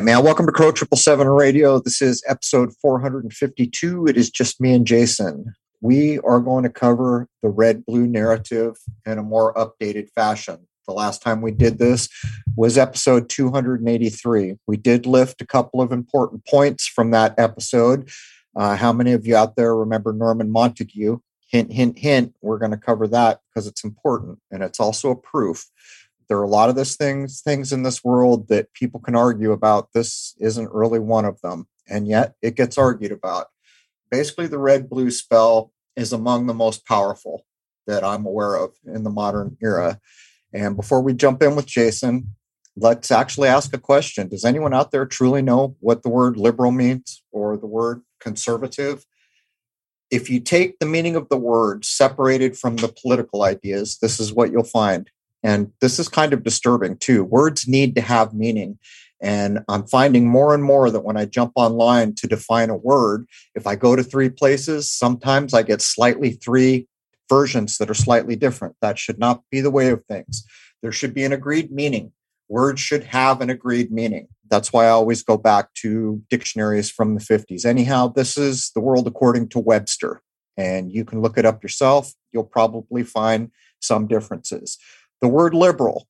right, man. Welcome to Crow Triple Seven Radio. This is episode 452. It is just me and Jason. We are going to cover the red blue narrative in a more updated fashion. The last time we did this was episode 283. We did lift a couple of important points from that episode. Uh, how many of you out there remember Norman Montague? Hint, hint, hint. We're going to cover that because it's important and it's also a proof. There are a lot of this things things in this world that people can argue about. This isn't really one of them, and yet it gets argued about. Basically, the red blue spell is among the most powerful that I'm aware of in the modern era. And before we jump in with Jason, let's actually ask a question. Does anyone out there truly know what the word liberal means or the word conservative? If you take the meaning of the word separated from the political ideas, this is what you'll find. And this is kind of disturbing too. Words need to have meaning. And I'm finding more and more that when I jump online to define a word, if I go to three places, sometimes I get slightly three versions that are slightly different. That should not be the way of things. There should be an agreed meaning. Words should have an agreed meaning. That's why I always go back to dictionaries from the 50s. Anyhow, this is the world according to Webster, and you can look it up yourself. You'll probably find some differences. The word liberal,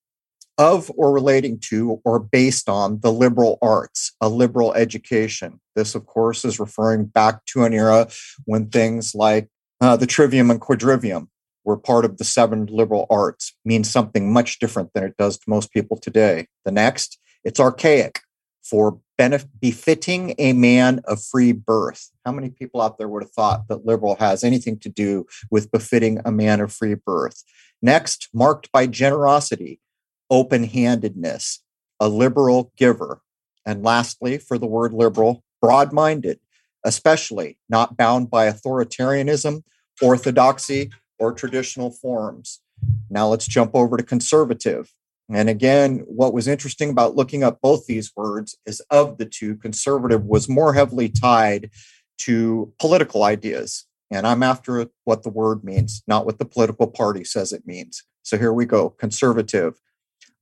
of or relating to or based on the liberal arts, a liberal education. This, of course, is referring back to an era when things like uh, the trivium and quadrivium were part of the seven liberal arts means something much different than it does to most people today. The next, it's archaic for benef- befitting a man of free birth. How many people out there would have thought that liberal has anything to do with befitting a man of free birth? Next, marked by generosity, open handedness, a liberal giver. And lastly, for the word liberal, broad minded, especially not bound by authoritarianism, orthodoxy, or traditional forms. Now let's jump over to conservative. And again, what was interesting about looking up both these words is of the two, conservative was more heavily tied to political ideas. And I'm after what the word means, not what the political party says it means. So here we go conservative,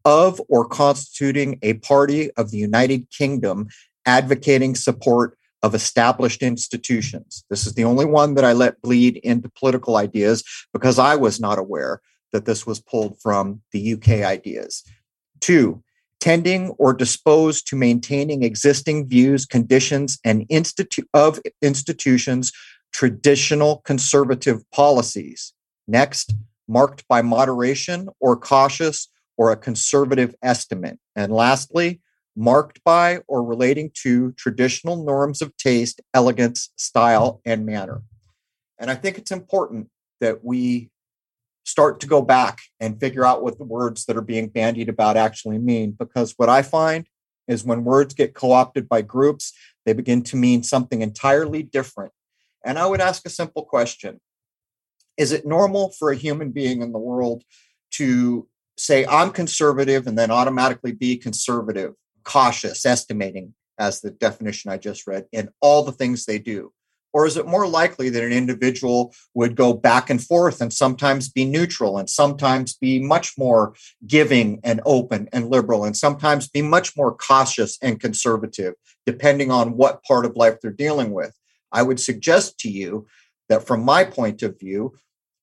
of or constituting a party of the United Kingdom advocating support of established institutions. This is the only one that I let bleed into political ideas because I was not aware that this was pulled from the UK ideas. Two, tending or disposed to maintaining existing views, conditions, and institu- of institutions, traditional conservative policies. Next, marked by moderation or cautious or a conservative estimate. And lastly, marked by or relating to traditional norms of taste, elegance, style, and manner. And I think it's important that we start to go back and figure out what the words that are being bandied about actually mean. Because what I find is when words get co opted by groups, they begin to mean something entirely different. And I would ask a simple question Is it normal for a human being in the world to say, I'm conservative, and then automatically be conservative cautious, estimating, as the definition I just read, in all the things they do? Or is it more likely that an individual would go back and forth and sometimes be neutral and sometimes be much more giving and open and liberal and sometimes be much more cautious and conservative, depending on what part of life they're dealing with? I would suggest to you that from my point of view,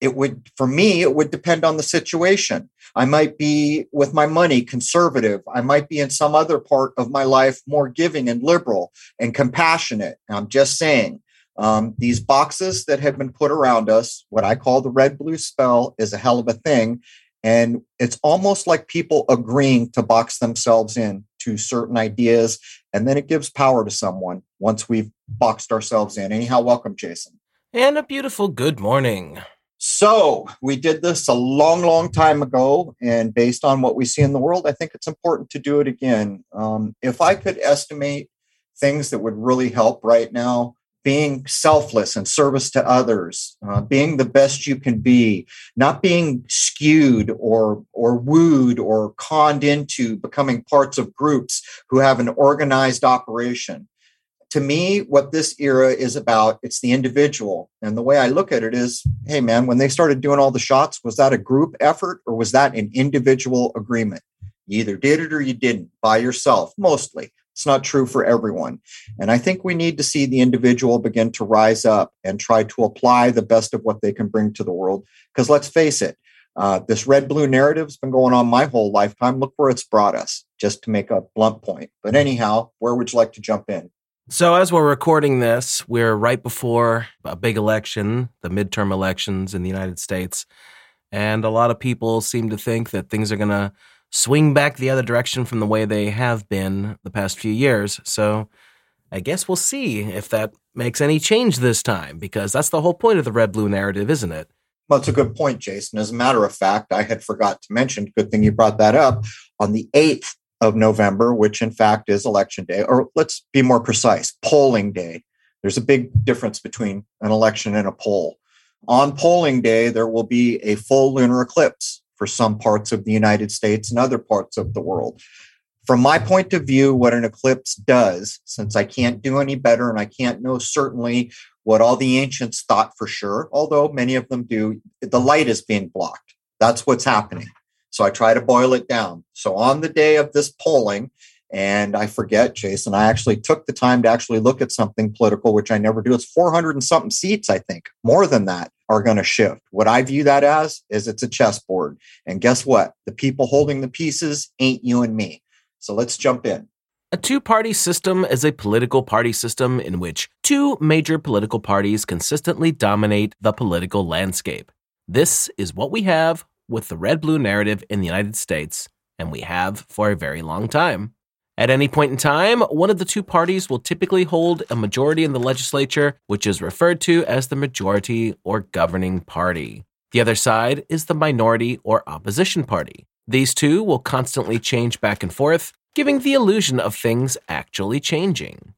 it would for me it would depend on the situation. I might be with my money conservative. I might be in some other part of my life more giving and liberal and compassionate. I'm just saying um, these boxes that have been put around us what i call the red blue spell is a hell of a thing. And it's almost like people agreeing to box themselves in to certain ideas. And then it gives power to someone once we've boxed ourselves in. Anyhow welcome jason. And a beautiful good morning. So we did this a long, long time ago, and based on what we see in the world, I think it's important to do it again. Um, if I could estimate things that would really help right now, being selfless and service to others, uh, being the best you can be, not being skewed or or wooed or conned into becoming parts of groups who have an organized operation to me, what this era is about, it's the individual. And the way I look at it is, hey, man, when they started doing all the shots, was that a group effort or was that an individual agreement? You either did it or you didn't by yourself, mostly. It's not true for everyone. And I think we need to see the individual begin to rise up and try to apply the best of what they can bring to the world. Because let's face it, uh, this red blue narrative has been going on my whole lifetime. Look where it's brought us, just to make a blunt point. But anyhow, where would you like to jump in? So, as we're recording this, we're right before a big election, the midterm elections in the United States. And a lot of people seem to think that things are going to swing back the other direction from the way they have been the past few years. So, I guess we'll see if that makes any change this time, because that's the whole point of the red blue narrative, isn't it? Well, it's a good point, Jason. As a matter of fact, I had forgot to mention, good thing you brought that up, on the 8th of November, which in fact is election day, or let's be more precise, polling day. There's a big difference between an election and a poll. On polling day, there will be a full lunar eclipse for some parts of the United States and other parts of the world. From my point of view, what an eclipse does, since I can't do any better and I can't know certainly what all the ancients thought for sure, although many of them do, the light is being blocked. That's what's happening. So I try to boil it down. So on the day of this polling, and I forget, Jason, I actually took the time to actually look at something political, which I never do. It's 400 and something seats, I think. More than that are going to shift. What I view that as is it's a chessboard. And guess what? The people holding the pieces ain't you and me. So let's jump in. A two party system is a political party system in which two major political parties consistently dominate the political landscape. This is what we have with the red blue narrative in the United States, and we have for a very long time. At any point in time, one of the two parties will typically hold a majority in the legislature, which is referred to as the majority or governing party. The other side is the minority or opposition party. These two will constantly change back and forth, giving the illusion of things actually changing.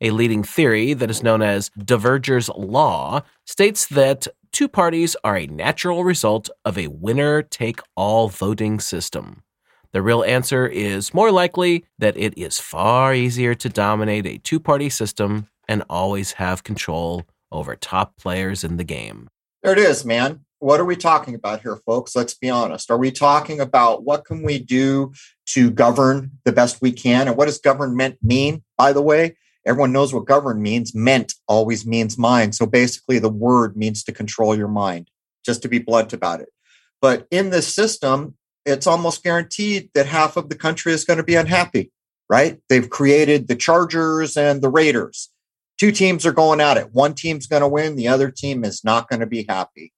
A leading theory that is known as Duverger's Law states that two parties are a natural result of a winner take all voting system. The real answer is more likely that it is far easier to dominate a two party system and always have control over top players in the game. There it is, man. What are we talking about here, folks? Let's be honest. Are we talking about what can we do to govern the best we can? And what does government mean, by the way? Everyone knows what govern means. Meant always means mind. So basically, the word means to control your mind, just to be blunt about it. But in this system, it's almost guaranteed that half of the country is going to be unhappy, right? They've created the Chargers and the Raiders. Two teams are going at it. One team's going to win, the other team is not going to be happy.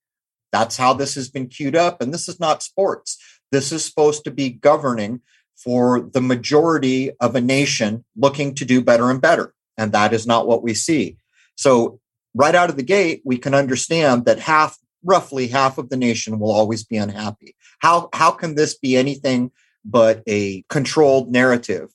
That's how this has been queued up. And this is not sports. This is supposed to be governing for the majority of a nation looking to do better and better. And that is not what we see. So, right out of the gate, we can understand that half, roughly half of the nation will always be unhappy. How, how can this be anything but a controlled narrative?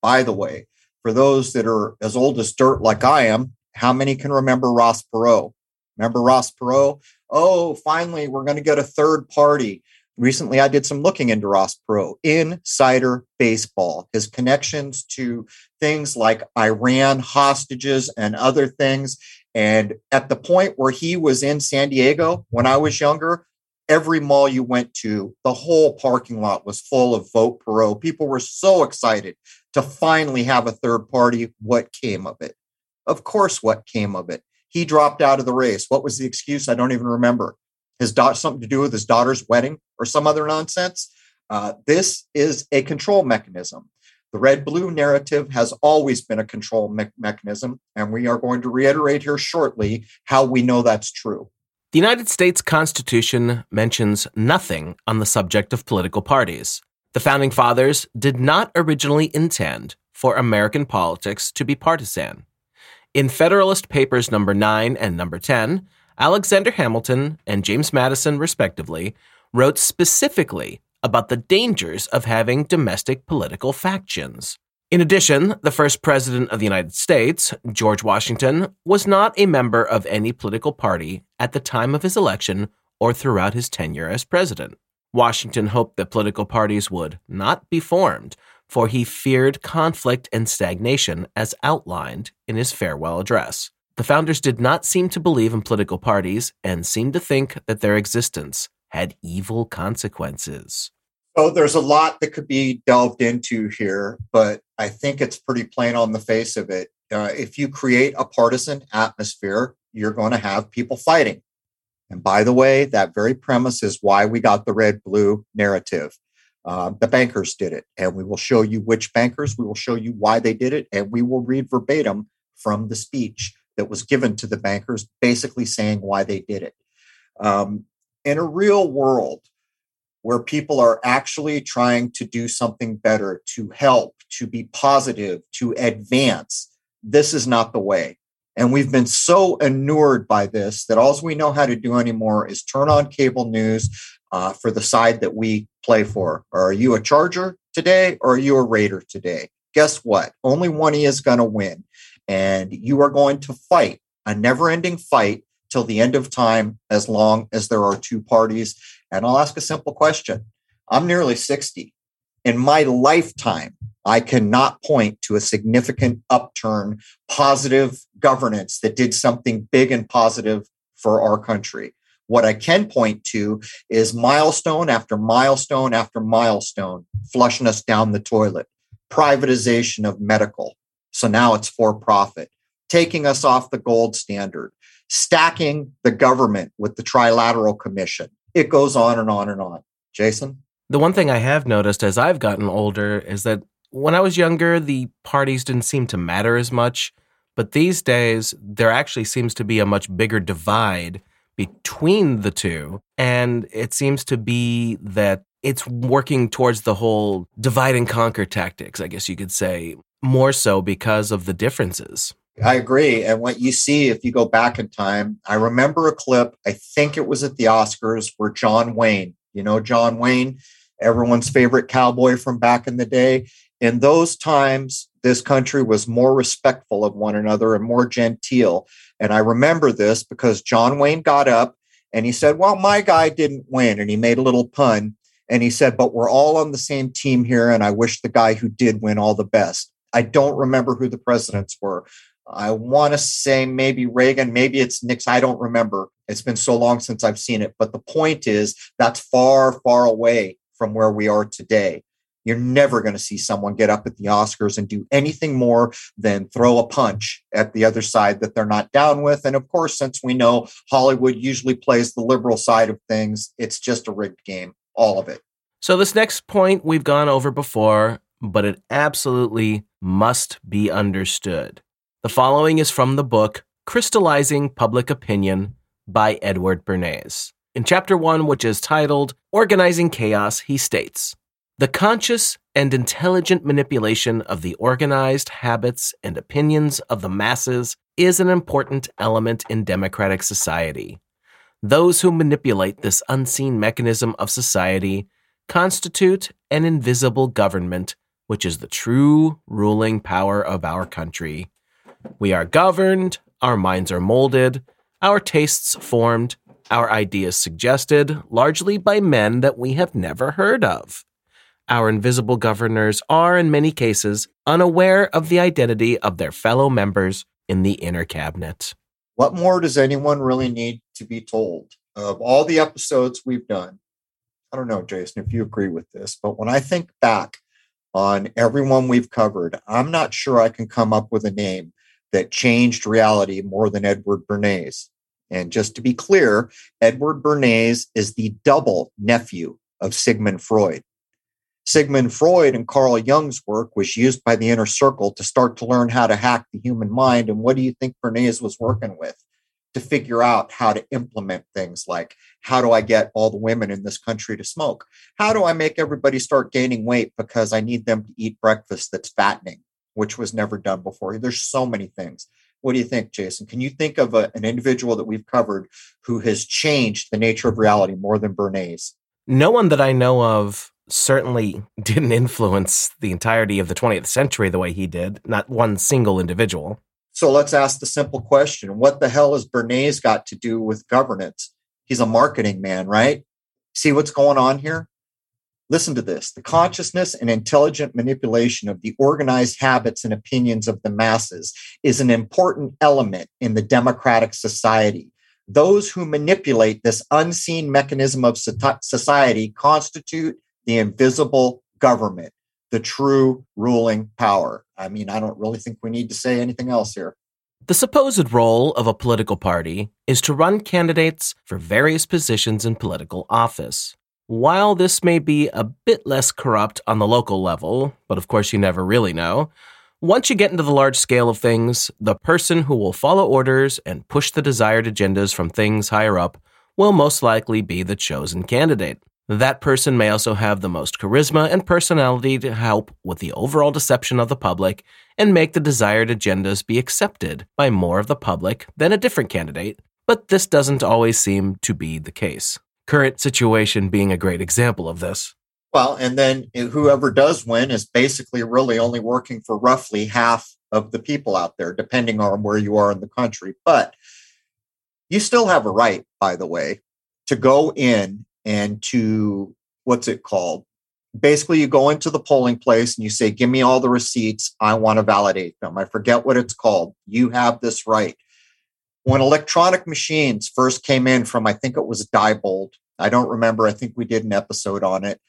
By the way, for those that are as old as dirt like I am, how many can remember Ross Perot? Remember Ross Perot? Oh, finally, we're going to get a third party recently I did some looking into Ross Perot, insider baseball, his connections to things like Iran hostages and other things. And at the point where he was in San Diego when I was younger, every mall you went to, the whole parking lot was full of Vote Perot. People were so excited to finally have a third party. What came of it? Of course, what came of it? He dropped out of the race. What was the excuse? I don't even remember his daughter something to do with his daughter's wedding or some other nonsense. Uh, this is a control mechanism. The red blue narrative has always been a control me- mechanism, and we are going to reiterate here shortly how we know that's true. The United States Constitution mentions nothing on the subject of political parties. The Founding Fathers did not originally intend for American politics to be partisan. In Federalist Papers number 9 and number 10, Alexander Hamilton and James Madison, respectively, wrote specifically about the dangers of having domestic political factions. In addition, the first president of the United States, George Washington, was not a member of any political party at the time of his election or throughout his tenure as president. Washington hoped that political parties would not be formed, for he feared conflict and stagnation as outlined in his farewell address. The founders did not seem to believe in political parties and seemed to think that their existence had evil consequences. So there's a lot that could be delved into here, but I think it's pretty plain on the face of it. Uh, if you create a partisan atmosphere, you're going to have people fighting. And by the way, that very premise is why we got the red blue narrative. Uh, the bankers did it, and we will show you which bankers, we will show you why they did it, and we will read verbatim from the speech that was given to the bankers, basically saying why they did it. Um, in a real world where people are actually trying to do something better, to help, to be positive, to advance, this is not the way. And we've been so inured by this that all we know how to do anymore is turn on cable news uh, for the side that we play for. Are you a Charger today or are you a Raider today? Guess what? Only one is going to win. And you are going to fight a never ending fight till the end of time as long as there are two parties. And I'll ask a simple question I'm nearly 60. In my lifetime, I cannot point to a significant upturn, positive governance that did something big and positive for our country. What I can point to is milestone after milestone after milestone flushing us down the toilet. Privatization of medical. So now it's for profit, taking us off the gold standard, stacking the government with the Trilateral Commission. It goes on and on and on. Jason? The one thing I have noticed as I've gotten older is that when I was younger, the parties didn't seem to matter as much. But these days, there actually seems to be a much bigger divide between the two. And it seems to be that it's working towards the whole divide and conquer tactics, I guess you could say, more so because of the differences. I agree. And what you see if you go back in time, I remember a clip, I think it was at the Oscars, where John Wayne, you know, John Wayne, everyone's favorite cowboy from back in the day. In those times, this country was more respectful of one another and more genteel. And I remember this because John Wayne got up and he said, Well, my guy didn't win. And he made a little pun. And he said, But we're all on the same team here. And I wish the guy who did win all the best. I don't remember who the presidents were. I want to say maybe Reagan, maybe it's Nixon. I don't remember. It's been so long since I've seen it. But the point is, that's far, far away from where we are today. You're never going to see someone get up at the Oscars and do anything more than throw a punch at the other side that they're not down with. And of course, since we know Hollywood usually plays the liberal side of things, it's just a rigged game, all of it. So, this next point we've gone over before, but it absolutely must be understood. The following is from the book Crystallizing Public Opinion by Edward Bernays. In chapter one, which is titled Organizing Chaos, he states the conscious and intelligent manipulation of the organized habits and opinions of the masses is an important element in democratic society. Those who manipulate this unseen mechanism of society constitute an invisible government, which is the true ruling power of our country. We are governed, our minds are molded, our tastes formed, our ideas suggested, largely by men that we have never heard of. Our invisible governors are, in many cases, unaware of the identity of their fellow members in the inner cabinet. What more does anyone really need to be told? Of all the episodes we've done, I don't know, Jason, if you agree with this, but when I think back on everyone we've covered, I'm not sure I can come up with a name that changed reality more than Edward Bernays. And just to be clear, Edward Bernays is the double nephew of Sigmund Freud. Sigmund Freud and Carl Jung's work was used by the inner circle to start to learn how to hack the human mind. And what do you think Bernays was working with? To figure out how to implement things like how do I get all the women in this country to smoke? How do I make everybody start gaining weight because I need them to eat breakfast that's fattening, which was never done before? There's so many things. What do you think, Jason? Can you think of a, an individual that we've covered who has changed the nature of reality more than Bernays? No one that I know of certainly didn't influence the entirety of the 20th century the way he did, not one single individual. So let's ask the simple question What the hell has Bernays got to do with governance? He's a marketing man, right? See what's going on here? Listen to this the consciousness and intelligent manipulation of the organized habits and opinions of the masses is an important element in the democratic society. Those who manipulate this unseen mechanism of society constitute the invisible government, the true ruling power. I mean, I don't really think we need to say anything else here. The supposed role of a political party is to run candidates for various positions in political office. While this may be a bit less corrupt on the local level, but of course you never really know, once you get into the large scale of things, the person who will follow orders and push the desired agendas from things higher up will most likely be the chosen candidate. That person may also have the most charisma and personality to help with the overall deception of the public and make the desired agendas be accepted by more of the public than a different candidate, but this doesn't always seem to be the case. Current situation being a great example of this. Well, and then whoever does win is basically really only working for roughly half of the people out there, depending on where you are in the country. But you still have a right, by the way, to go in and to what's it called? Basically, you go into the polling place and you say, Give me all the receipts. I want to validate them. I forget what it's called. You have this right. When electronic machines first came in from, I think it was Diebold, I don't remember. I think we did an episode on it.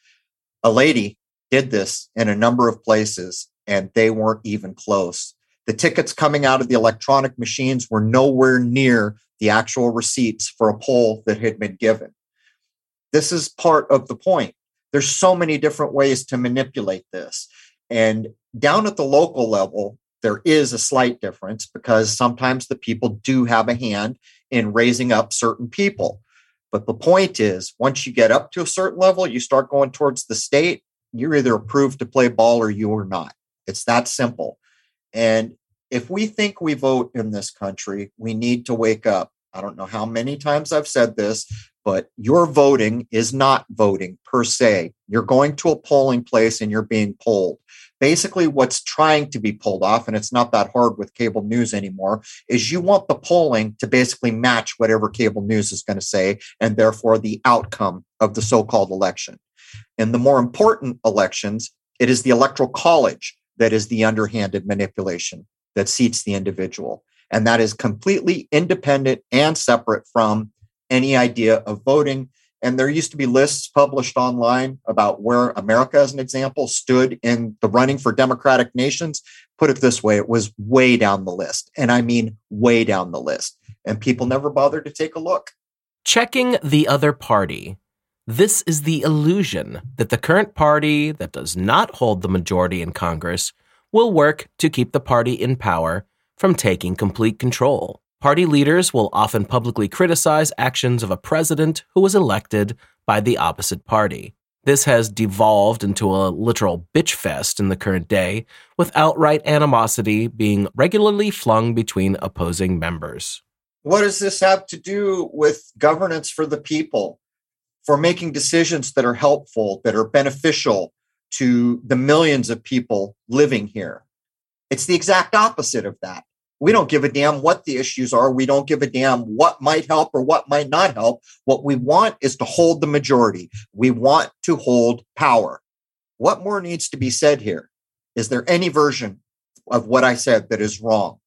A lady did this in a number of places and they weren't even close. The tickets coming out of the electronic machines were nowhere near the actual receipts for a poll that had been given. This is part of the point. There's so many different ways to manipulate this. And down at the local level, there is a slight difference because sometimes the people do have a hand in raising up certain people. But the point is, once you get up to a certain level, you start going towards the state, you're either approved to play ball or you are not. It's that simple. And if we think we vote in this country, we need to wake up. I don't know how many times I've said this, but your voting is not voting per se. You're going to a polling place and you're being polled. Basically, what's trying to be pulled off, and it's not that hard with cable news anymore, is you want the polling to basically match whatever cable news is going to say, and therefore the outcome of the so called election. In the more important elections, it is the electoral college that is the underhanded manipulation that seats the individual. And that is completely independent and separate from any idea of voting. And there used to be lists published online about where America, as an example, stood in the running for democratic nations. Put it this way, it was way down the list. And I mean, way down the list. And people never bothered to take a look. Checking the other party. This is the illusion that the current party that does not hold the majority in Congress will work to keep the party in power from taking complete control. Party leaders will often publicly criticize actions of a president who was elected by the opposite party. This has devolved into a literal bitch fest in the current day, with outright animosity being regularly flung between opposing members. What does this have to do with governance for the people, for making decisions that are helpful, that are beneficial to the millions of people living here? It's the exact opposite of that. We don't give a damn what the issues are. We don't give a damn what might help or what might not help. What we want is to hold the majority. We want to hold power. What more needs to be said here? Is there any version of what I said that is wrong?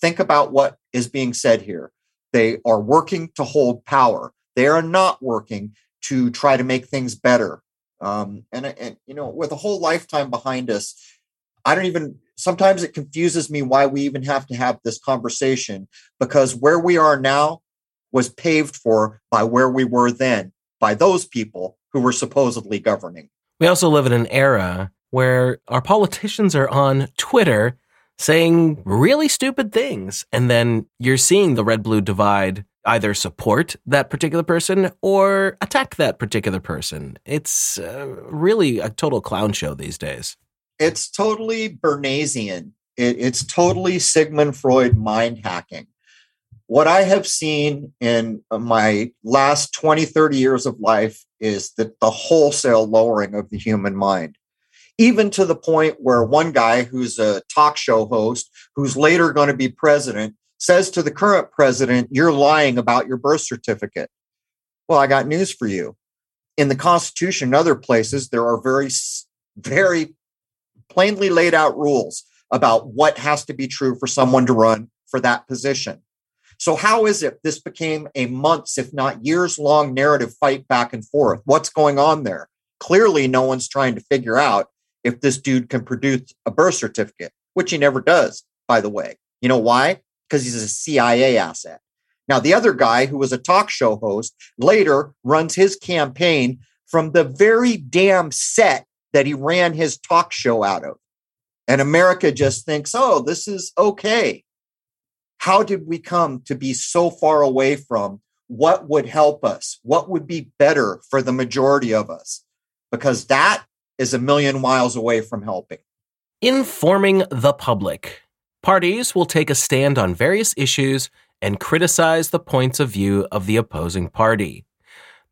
Think about what is being said here. They are working to hold power. They are not working to try to make things better. Um, and, and, you know, with a whole lifetime behind us, I don't even sometimes it confuses me why we even have to have this conversation because where we are now was paved for by where we were then by those people who were supposedly governing. We also live in an era where our politicians are on Twitter saying really stupid things. And then you're seeing the red blue divide either support that particular person or attack that particular person. It's uh, really a total clown show these days it's totally Bernaysian. It, it's totally Sigmund Freud mind hacking. What I have seen in uh, my last 20, 30 years of life is that the wholesale lowering of the human mind, even to the point where one guy who's a talk show host, who's later going to be president, says to the current president, You're lying about your birth certificate. Well, I got news for you. In the Constitution and other places, there are very, very plainly laid out rules about what has to be true for someone to run for that position. So, how is it this became a months, if not years long narrative fight back and forth? What's going on there? clearly no one's trying to figure out if this dude can produce a birth certificate, which he never does, by the way. You know why? Because he's a CIA asset. Now, the other guy who was a talk show host later runs his campaign from the very damn set that he ran his talk show out of. And America just thinks, oh, this is okay. How did we come to be so far away from what would help us? What would be better for the majority of us? Because that is a million miles away from helping. Informing the public. Parties will take a stand on various issues and criticize the points of view of the opposing party.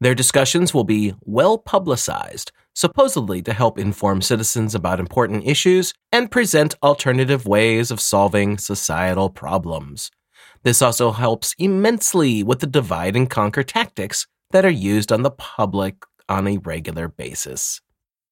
Their discussions will be well publicized, supposedly to help inform citizens about important issues and present alternative ways of solving societal problems. This also helps immensely with the divide and conquer tactics that are used on the public on a regular basis.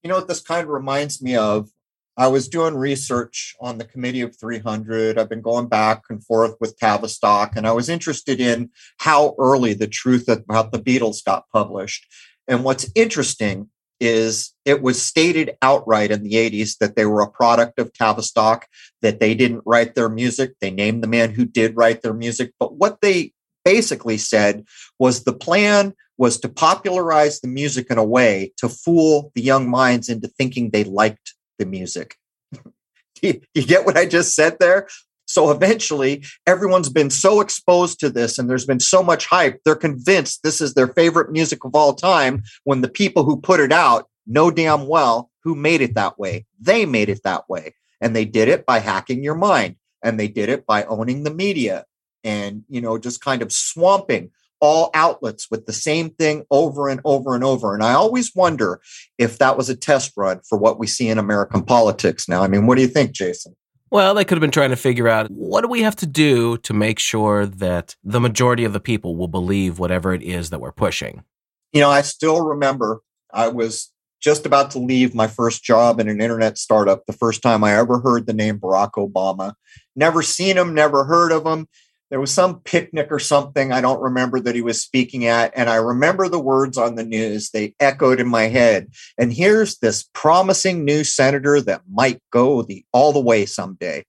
You know what this kind of reminds me of? I was doing research on the Committee of 300. I've been going back and forth with Tavistock, and I was interested in how early the truth about the Beatles got published. And what's interesting is it was stated outright in the 80s that they were a product of Tavistock, that they didn't write their music. They named the man who did write their music. But what they basically said was the plan was to popularize the music in a way to fool the young minds into thinking they liked the music. you, get what I just said there? So eventually, everyone's been so exposed to this and there's been so much hype, they're convinced this is their favorite music of all time when the people who put it out know damn well who made it that way. They made it that way. And they did it by hacking your mind and they did it by owning the media and, you know, just kind of swamping all outlets with the same thing over and over and over. And I always wonder if that was a test run for what we see in American politics now. I mean, what do you think, Jason? Well, they could have been trying to figure out what do we have to do to make sure that the majority of the people will believe whatever it is that we're pushing. You know, I still remember I was just about to leave my first job in an internet startup the first time I ever heard the name Barack Obama. Never seen him, never heard of him there was some picnic or something I don't remember that he was speaking at. And I remember the words on the news, they echoed in my head. And here's this promising new senator that might go the all the way someday.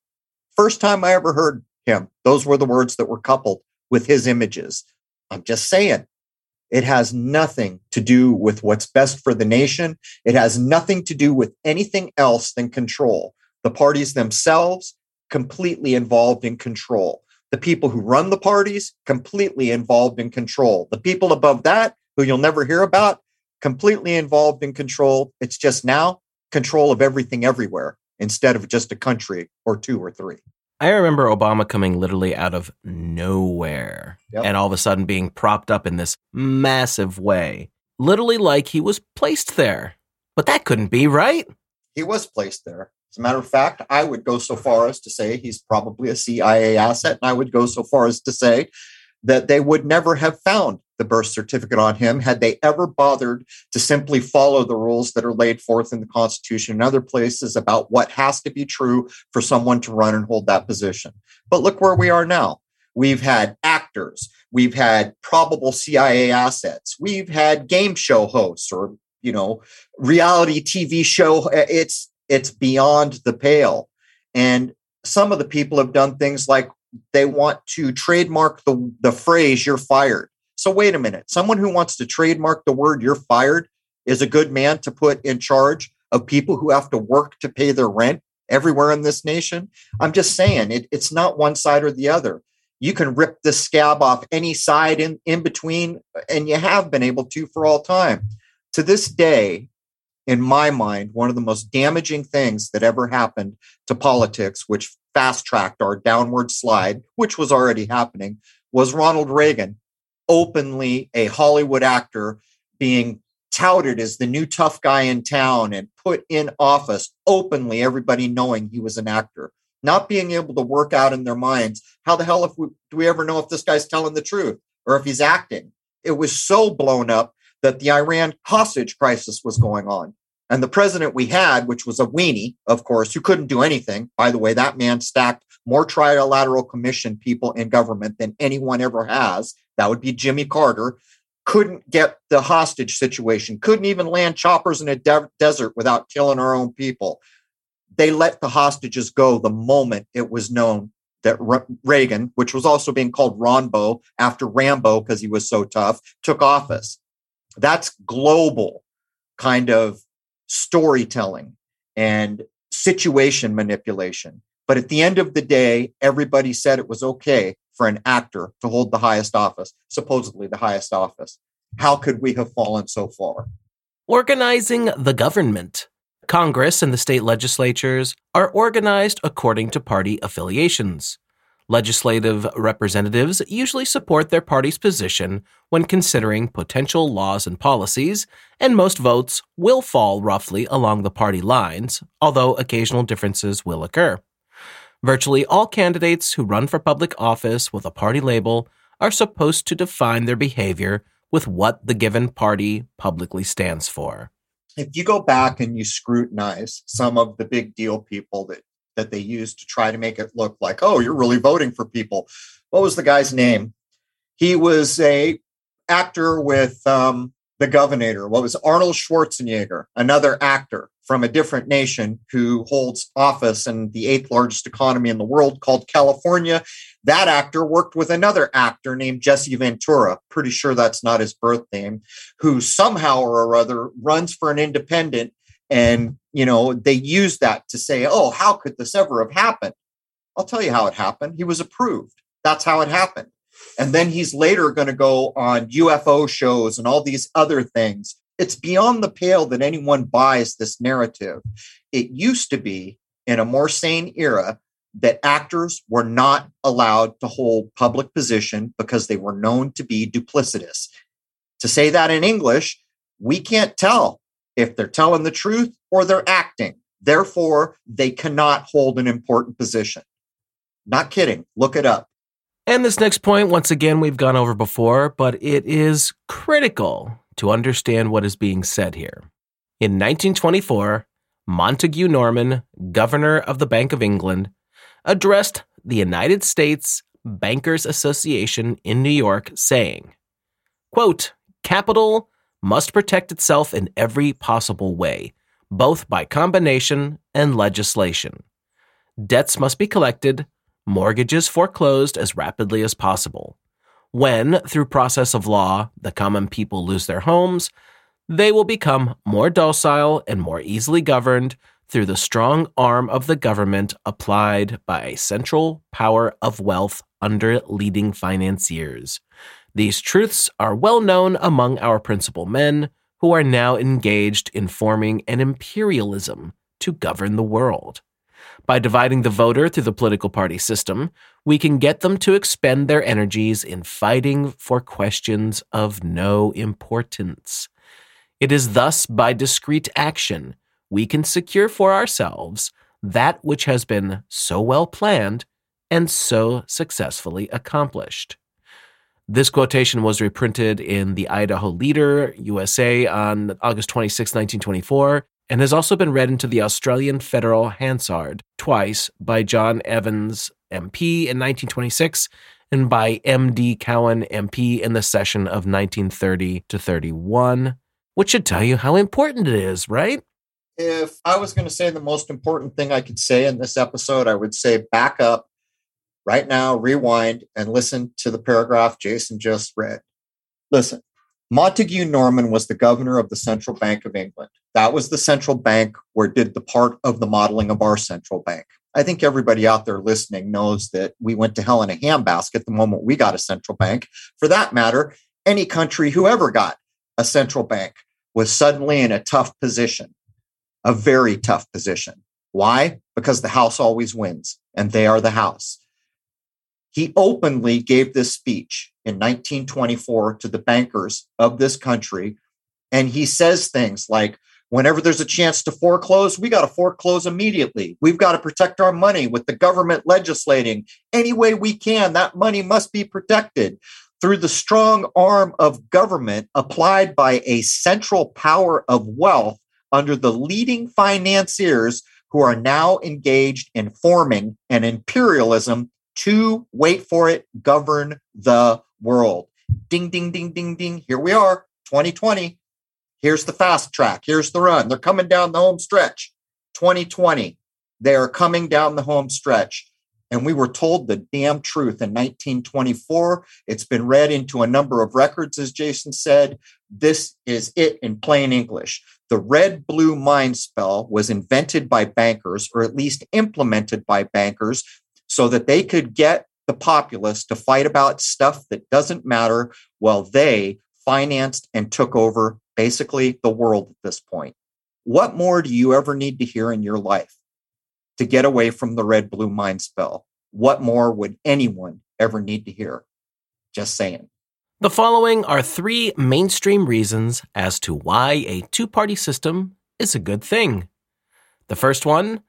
First time I ever heard him, those were the words that were coupled with his images. I'm just saying, it has nothing to do with what's best for the nation. It has nothing to do with anything else than control. The parties themselves completely involved in control the people who run the parties completely involved in control. The people above that, who you'll never hear about, completely involved in control. It's just now control of everything everywhere instead of just a country or two or three. I remember Obama coming literally out of nowhere yep. and all of a sudden being propped up in this massive way, literally like he was placed there. But that couldn't be, right? He was placed there. As a matter of fact, I would go so far as to say he's probably a CIA asset. And I would go so far as to say that they would never have found the birth certificate on him had they ever bothered to simply follow the rules that are laid forth in the Constitution and other places about what has to be true for someone to run and hold that position. But look where we are now. We've had actors, we've had probable CIA assets, we've had game show hosts or you know reality TV show. Eh, it's it's beyond the pale. And some of the people have done things like they want to trademark the, the phrase you're fired. So wait a minute. Someone who wants to trademark the word you're fired is a good man to put in charge of people who have to work to pay their rent everywhere in this nation. I'm just saying it, it's not one side or the other. You can rip the scab off any side in, in between, and you have been able to for all time. To this day, in my mind, one of the most damaging things that ever happened to politics, which fast tracked our downward slide, which was already happening, was Ronald Reagan, openly a Hollywood actor, being touted as the new tough guy in town and put in office openly, everybody knowing he was an actor, not being able to work out in their minds how the hell if we, do we ever know if this guy's telling the truth or if he's acting? It was so blown up that the Iran hostage crisis was going on. And the president we had, which was a weenie, of course, who couldn't do anything. By the way, that man stacked more trilateral commission people in government than anyone ever has. That would be Jimmy Carter. couldn't get the hostage situation, couldn't even land choppers in a de- desert without killing our own people. They let the hostages go the moment it was known that Reagan, which was also being called Ronbo after Rambo because he was so tough, took office. That's global kind of storytelling and situation manipulation. But at the end of the day, everybody said it was okay for an actor to hold the highest office, supposedly the highest office. How could we have fallen so far? Organizing the government. Congress and the state legislatures are organized according to party affiliations. Legislative representatives usually support their party's position when considering potential laws and policies, and most votes will fall roughly along the party lines, although occasional differences will occur. Virtually all candidates who run for public office with a party label are supposed to define their behavior with what the given party publicly stands for. If you go back and you scrutinize some of the big deal people that that they used to try to make it look like, oh, you're really voting for people. What was the guy's name? He was a actor with um, the Governor. What was Arnold Schwarzenegger, another actor from a different nation who holds office in the eighth largest economy in the world called California. That actor worked with another actor named Jesse Ventura. Pretty sure that's not his birth name, who somehow or other runs for an independent and, you know, they use that to say, oh, how could this ever have happened? I'll tell you how it happened. He was approved. That's how it happened. And then he's later going to go on UFO shows and all these other things. It's beyond the pale that anyone buys this narrative. It used to be in a more sane era that actors were not allowed to hold public position because they were known to be duplicitous. To say that in English, we can't tell if they're telling the truth or they're acting. Therefore, they cannot hold an important position. Not kidding. Look it up. And this next point, once again, we've gone over before, but it is critical to understand what is being said here. In 1924, Montague Norman, governor of the Bank of England, addressed the United States Bankers Association in New York, saying, quote, Capital must protect itself in every possible way, both by combination and legislation. Debts must be collected, mortgages foreclosed as rapidly as possible. When, through process of law, the common people lose their homes, they will become more docile and more easily governed through the strong arm of the government applied by a central power of wealth under leading financiers. These truths are well known among our principal men, who are now engaged in forming an imperialism to govern the world. By dividing the voter through the political party system, we can get them to expend their energies in fighting for questions of no importance. It is thus by discreet action we can secure for ourselves that which has been so well planned and so successfully accomplished. This quotation was reprinted in the Idaho Leader, USA, on August 26, 1924, and has also been read into the Australian Federal Hansard twice by John Evans, MP, in 1926, and by M.D. Cowan, MP, in the session of 1930 to 31, which should tell you how important it is, right? If I was going to say the most important thing I could say in this episode, I would say back up right now, rewind and listen to the paragraph Jason just read. Listen, Montague Norman was the governor of the Central Bank of England. That was the central bank where did the part of the modeling of our central bank. I think everybody out there listening knows that we went to hell in a handbasket the moment we got a central bank. For that matter, any country who ever got a central bank was suddenly in a tough position, a very tough position. Why? Because the house always wins and they are the house. He openly gave this speech in 1924 to the bankers of this country. And he says things like, whenever there's a chance to foreclose, we got to foreclose immediately. We've got to protect our money with the government legislating any way we can. That money must be protected through the strong arm of government applied by a central power of wealth under the leading financiers who are now engaged in forming an imperialism to wait for it, govern the world. Ding, ding, ding, ding, ding. Here we are, 2020. Here's the fast track. Here's the run. They're coming down the home stretch. 2020. They are coming down the home stretch. And we were told the damn truth in 1924. It's been read into a number of records, as Jason said. This is it in plain English. The red blue mind spell was invented by bankers, or at least implemented by bankers, so that they could get the populace to fight about stuff that doesn't matter while they financed and took over basically the world at this point. What more do you ever need to hear in your life? to get away from the red blue mind spell. What more would anyone ever need to hear? Just saying. The following are three mainstream reasons as to why a two party system is a good thing. The first one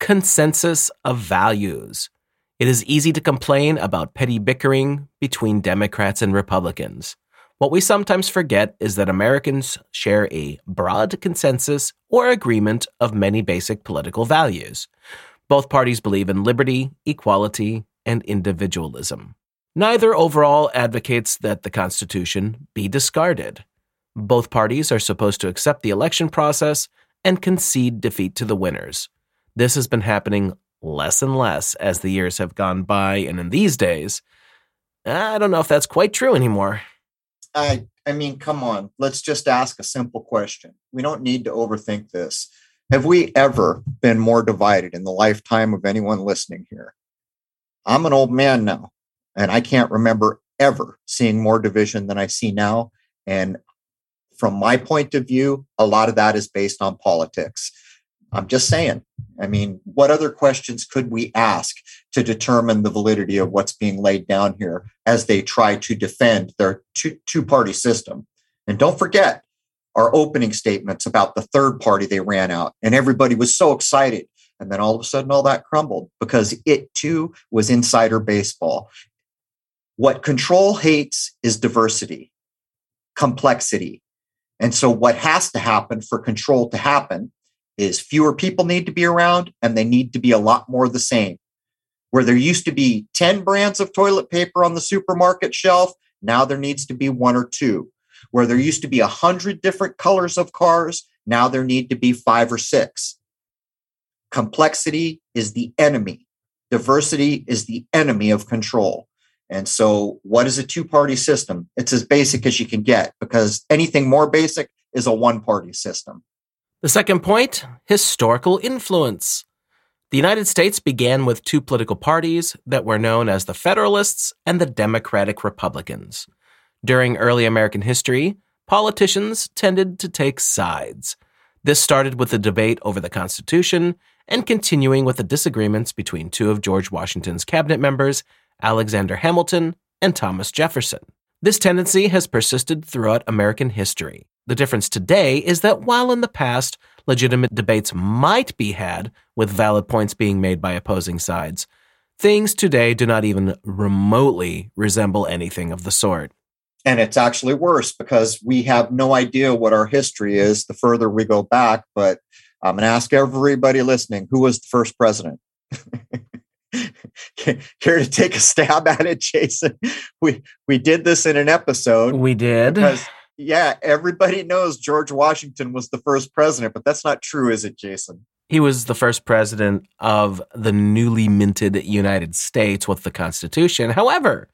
consensus of values. It is easy to complain about petty bickering between Democrats and Republicans. What we sometimes forget is that Americans share a broad consensus or agreement of many basic political values. Both parties believe in liberty, equality, and individualism. Neither overall advocates that the Constitution be discarded. Both parties are supposed to accept the election process and concede defeat to the winners. This has been happening less and less as the years have gone by, and in these days, I don't know if that's quite true anymore. I I mean, come on. Let's just ask a simple question. We don't need to overthink this. Have we ever been more divided in the lifetime of anyone listening here? I'm an old man now, and I can't remember ever seeing more division than I see now. And from my point of view, a lot of that is based on politics. I'm just saying. I mean, what other questions could we ask to determine the validity of what's being laid down here as they try to defend their two party system? And don't forget our opening statements about the third party they ran out, and everybody was so excited. And then all of a sudden, all that crumbled because it too was insider baseball. What control hates is diversity, complexity. And so, what has to happen for control to happen is fewer people need to be around and they need to be a lot more the same. Where there used to be 10 brands of toilet paper on the supermarket shelf, now there needs to be one or two. Where there used to be a hundred different colors of cars, now there need to be five or six. Complexity is the enemy. Diversity is the enemy of control. And so, what is a two party system? It's as basic as you can get because anything more basic is a one party system. The second point historical influence. The United States began with two political parties that were known as the Federalists and the Democratic Republicans. During early American history, politicians tended to take sides. This started with the debate over the Constitution and continuing with the disagreements between two of George Washington's cabinet members, Alexander Hamilton and Thomas Jefferson. This tendency has persisted throughout American history. The difference today is that while in the past legitimate debates might be had with valid points being made by opposing sides, things today do not even remotely resemble anything of the sort. And it's actually worse because we have no idea what our history is the further we go back. But I'm going to ask everybody listening who was the first president? Care to take a stab at it, Jason? We we did this in an episode. We did. Because yeah, everybody knows George Washington was the first president, but that's not true, is it, Jason? He was the first president of the newly minted United States with the Constitution. However,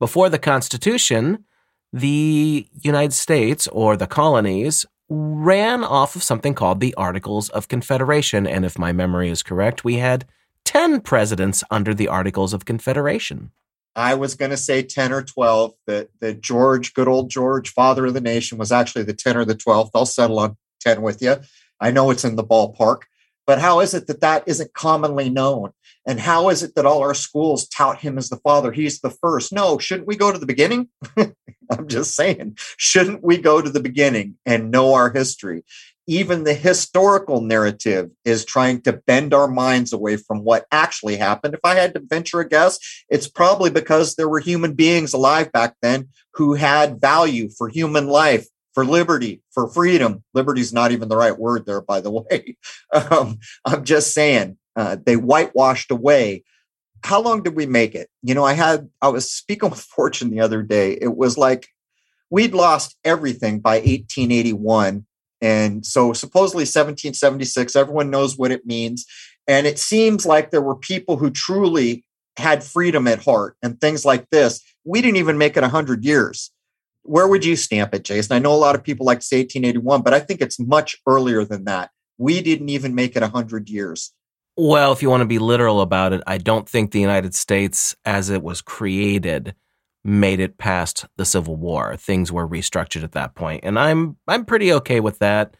before the Constitution, the United States or the colonies ran off of something called the Articles of Confederation. And if my memory is correct, we had 10 presidents under the Articles of Confederation. I was going to say 10 or 12. That, that George, good old George, father of the nation, was actually the 10 or the 12th. I'll settle on 10 with you. I know it's in the ballpark. But how is it that that isn't commonly known? And how is it that all our schools tout him as the father? He's the first. No, shouldn't we go to the beginning? I'm just saying, shouldn't we go to the beginning and know our history? Even the historical narrative is trying to bend our minds away from what actually happened. If I had to venture a guess, it's probably because there were human beings alive back then who had value for human life, for liberty, for freedom. Liberty is not even the right word there, by the way. Um, I'm just saying uh, they whitewashed away how long did we make it? You know, I had, I was speaking with Fortune the other day. It was like we'd lost everything by 1881. And so supposedly 1776, everyone knows what it means. And it seems like there were people who truly had freedom at heart and things like this. We didn't even make it 100 years. Where would you stamp it, Jason? I know a lot of people like to say 1881, but I think it's much earlier than that. We didn't even make it 100 years. Well, if you want to be literal about it, I don't think the United States, as it was created, made it past the Civil War. Things were restructured at that point, and I'm I'm pretty okay with that.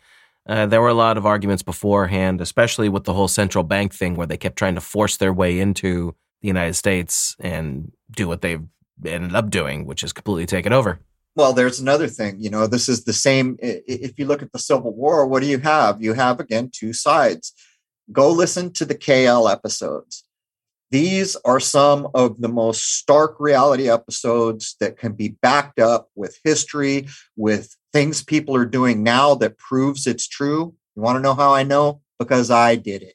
Uh, there were a lot of arguments beforehand, especially with the whole central bank thing, where they kept trying to force their way into the United States and do what they've ended up doing, which is completely taken over. Well, there's another thing. You know, this is the same. If you look at the Civil War, what do you have? You have again two sides go listen to the KL episodes. These are some of the most stark reality episodes that can be backed up with history, with things people are doing now that proves it's true. You want to know how I know? Because I did it.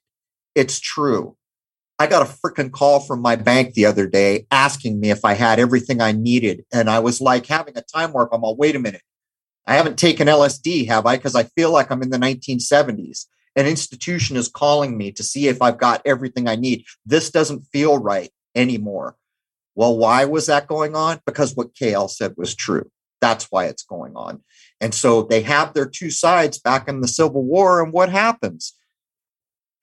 It's true. I got a freaking call from my bank the other day asking me if I had everything I needed. And I was like having a time warp. I'm all, wait a minute. I haven't taken LSD, have I? Because I feel like I'm in the 1970s an institution is calling me to see if I've got everything I need. This doesn't feel right anymore. Well, why was that going on? Because what KL said was true. That's why it's going on. And so they have their two sides back in the Civil War. And what happens?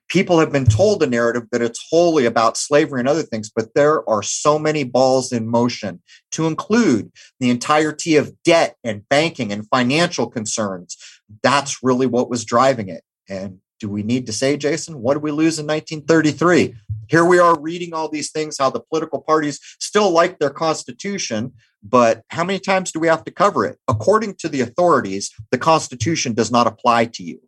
People have been told a narrative that it's wholly about slavery and other things, but there are so many balls in motion to include the entirety of debt and banking and financial concerns. That's really what was driving it. And do we need to say, Jason, what did we lose in 1933? Here we are reading all these things, how the political parties still like their constitution, but how many times do we have to cover it? According to the authorities, the constitution does not apply to you.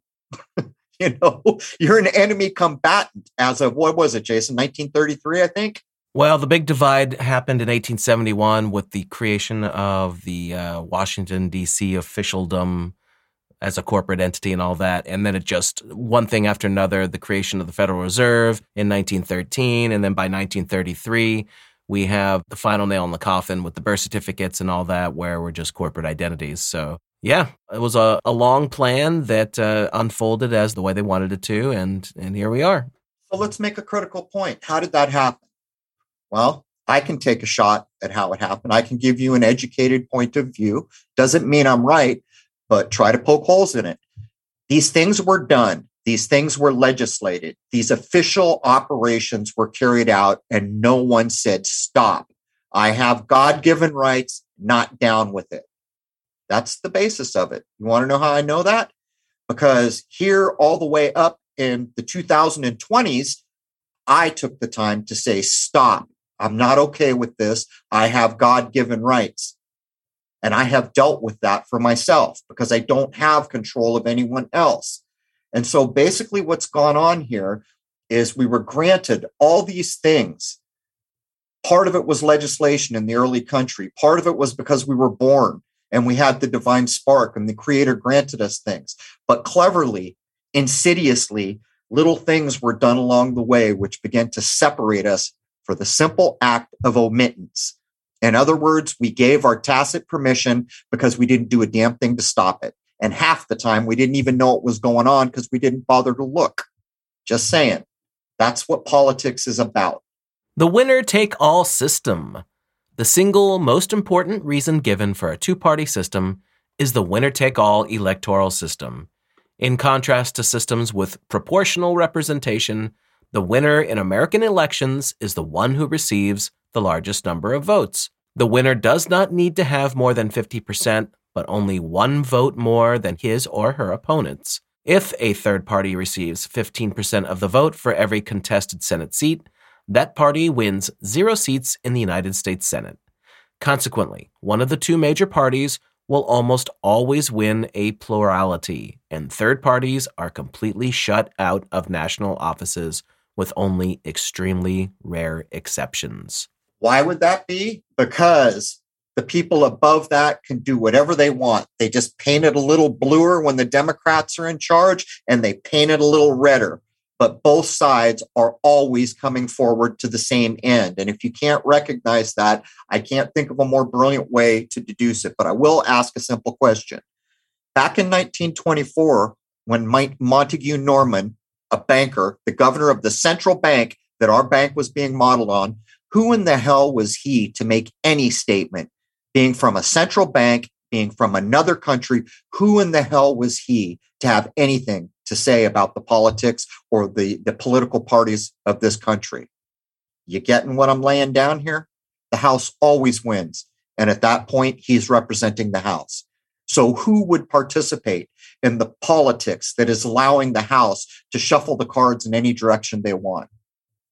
you know, you're an enemy combatant as of what was it, Jason? 1933, I think. Well, the big divide happened in 1871 with the creation of the uh, Washington, D.C. officialdom as a corporate entity and all that. And then it just one thing after another, the creation of the Federal Reserve in 1913. And then by 1933, we have the final nail in the coffin with the birth certificates and all that, where we're just corporate identities. So, yeah, it was a, a long plan that uh, unfolded as the way they wanted it to. And, and here we are. So, let's make a critical point. How did that happen? Well, I can take a shot at how it happened. I can give you an educated point of view. Doesn't mean I'm right, but try to poke holes in it. These things were done. These things were legislated. These official operations were carried out, and no one said, Stop. I have God given rights, not down with it. That's the basis of it. You want to know how I know that? Because here, all the way up in the 2020s, I took the time to say, Stop. I'm not okay with this. I have God given rights. And I have dealt with that for myself because I don't have control of anyone else. And so basically, what's gone on here is we were granted all these things. Part of it was legislation in the early country, part of it was because we were born and we had the divine spark and the creator granted us things. But cleverly, insidiously, little things were done along the way which began to separate us for the simple act of omittance. In other words, we gave our tacit permission because we didn't do a damn thing to stop it. And half the time we didn't even know what was going on because we didn't bother to look. Just saying. That's what politics is about. The winner take all system. The single most important reason given for a two party system is the winner take all electoral system. In contrast to systems with proportional representation, the winner in American elections is the one who receives the largest number of votes. The winner does not need to have more than 50%, but only one vote more than his or her opponents. If a third party receives 15% of the vote for every contested Senate seat, that party wins zero seats in the United States Senate. Consequently, one of the two major parties will almost always win a plurality, and third parties are completely shut out of national offices with only extremely rare exceptions. Why would that be? Because the people above that can do whatever they want. They just paint it a little bluer when the Democrats are in charge and they paint it a little redder. but both sides are always coming forward to the same end. And if you can't recognize that, I can't think of a more brilliant way to deduce it. But I will ask a simple question. Back in 1924, when Montague Norman, a banker, the governor of the central bank that our bank was being modeled on, who in the hell was he to make any statement? Being from a central bank, being from another country, who in the hell was he to have anything to say about the politics or the, the political parties of this country? You getting what I'm laying down here? The House always wins. And at that point, he's representing the House. So, who would participate in the politics that is allowing the House to shuffle the cards in any direction they want?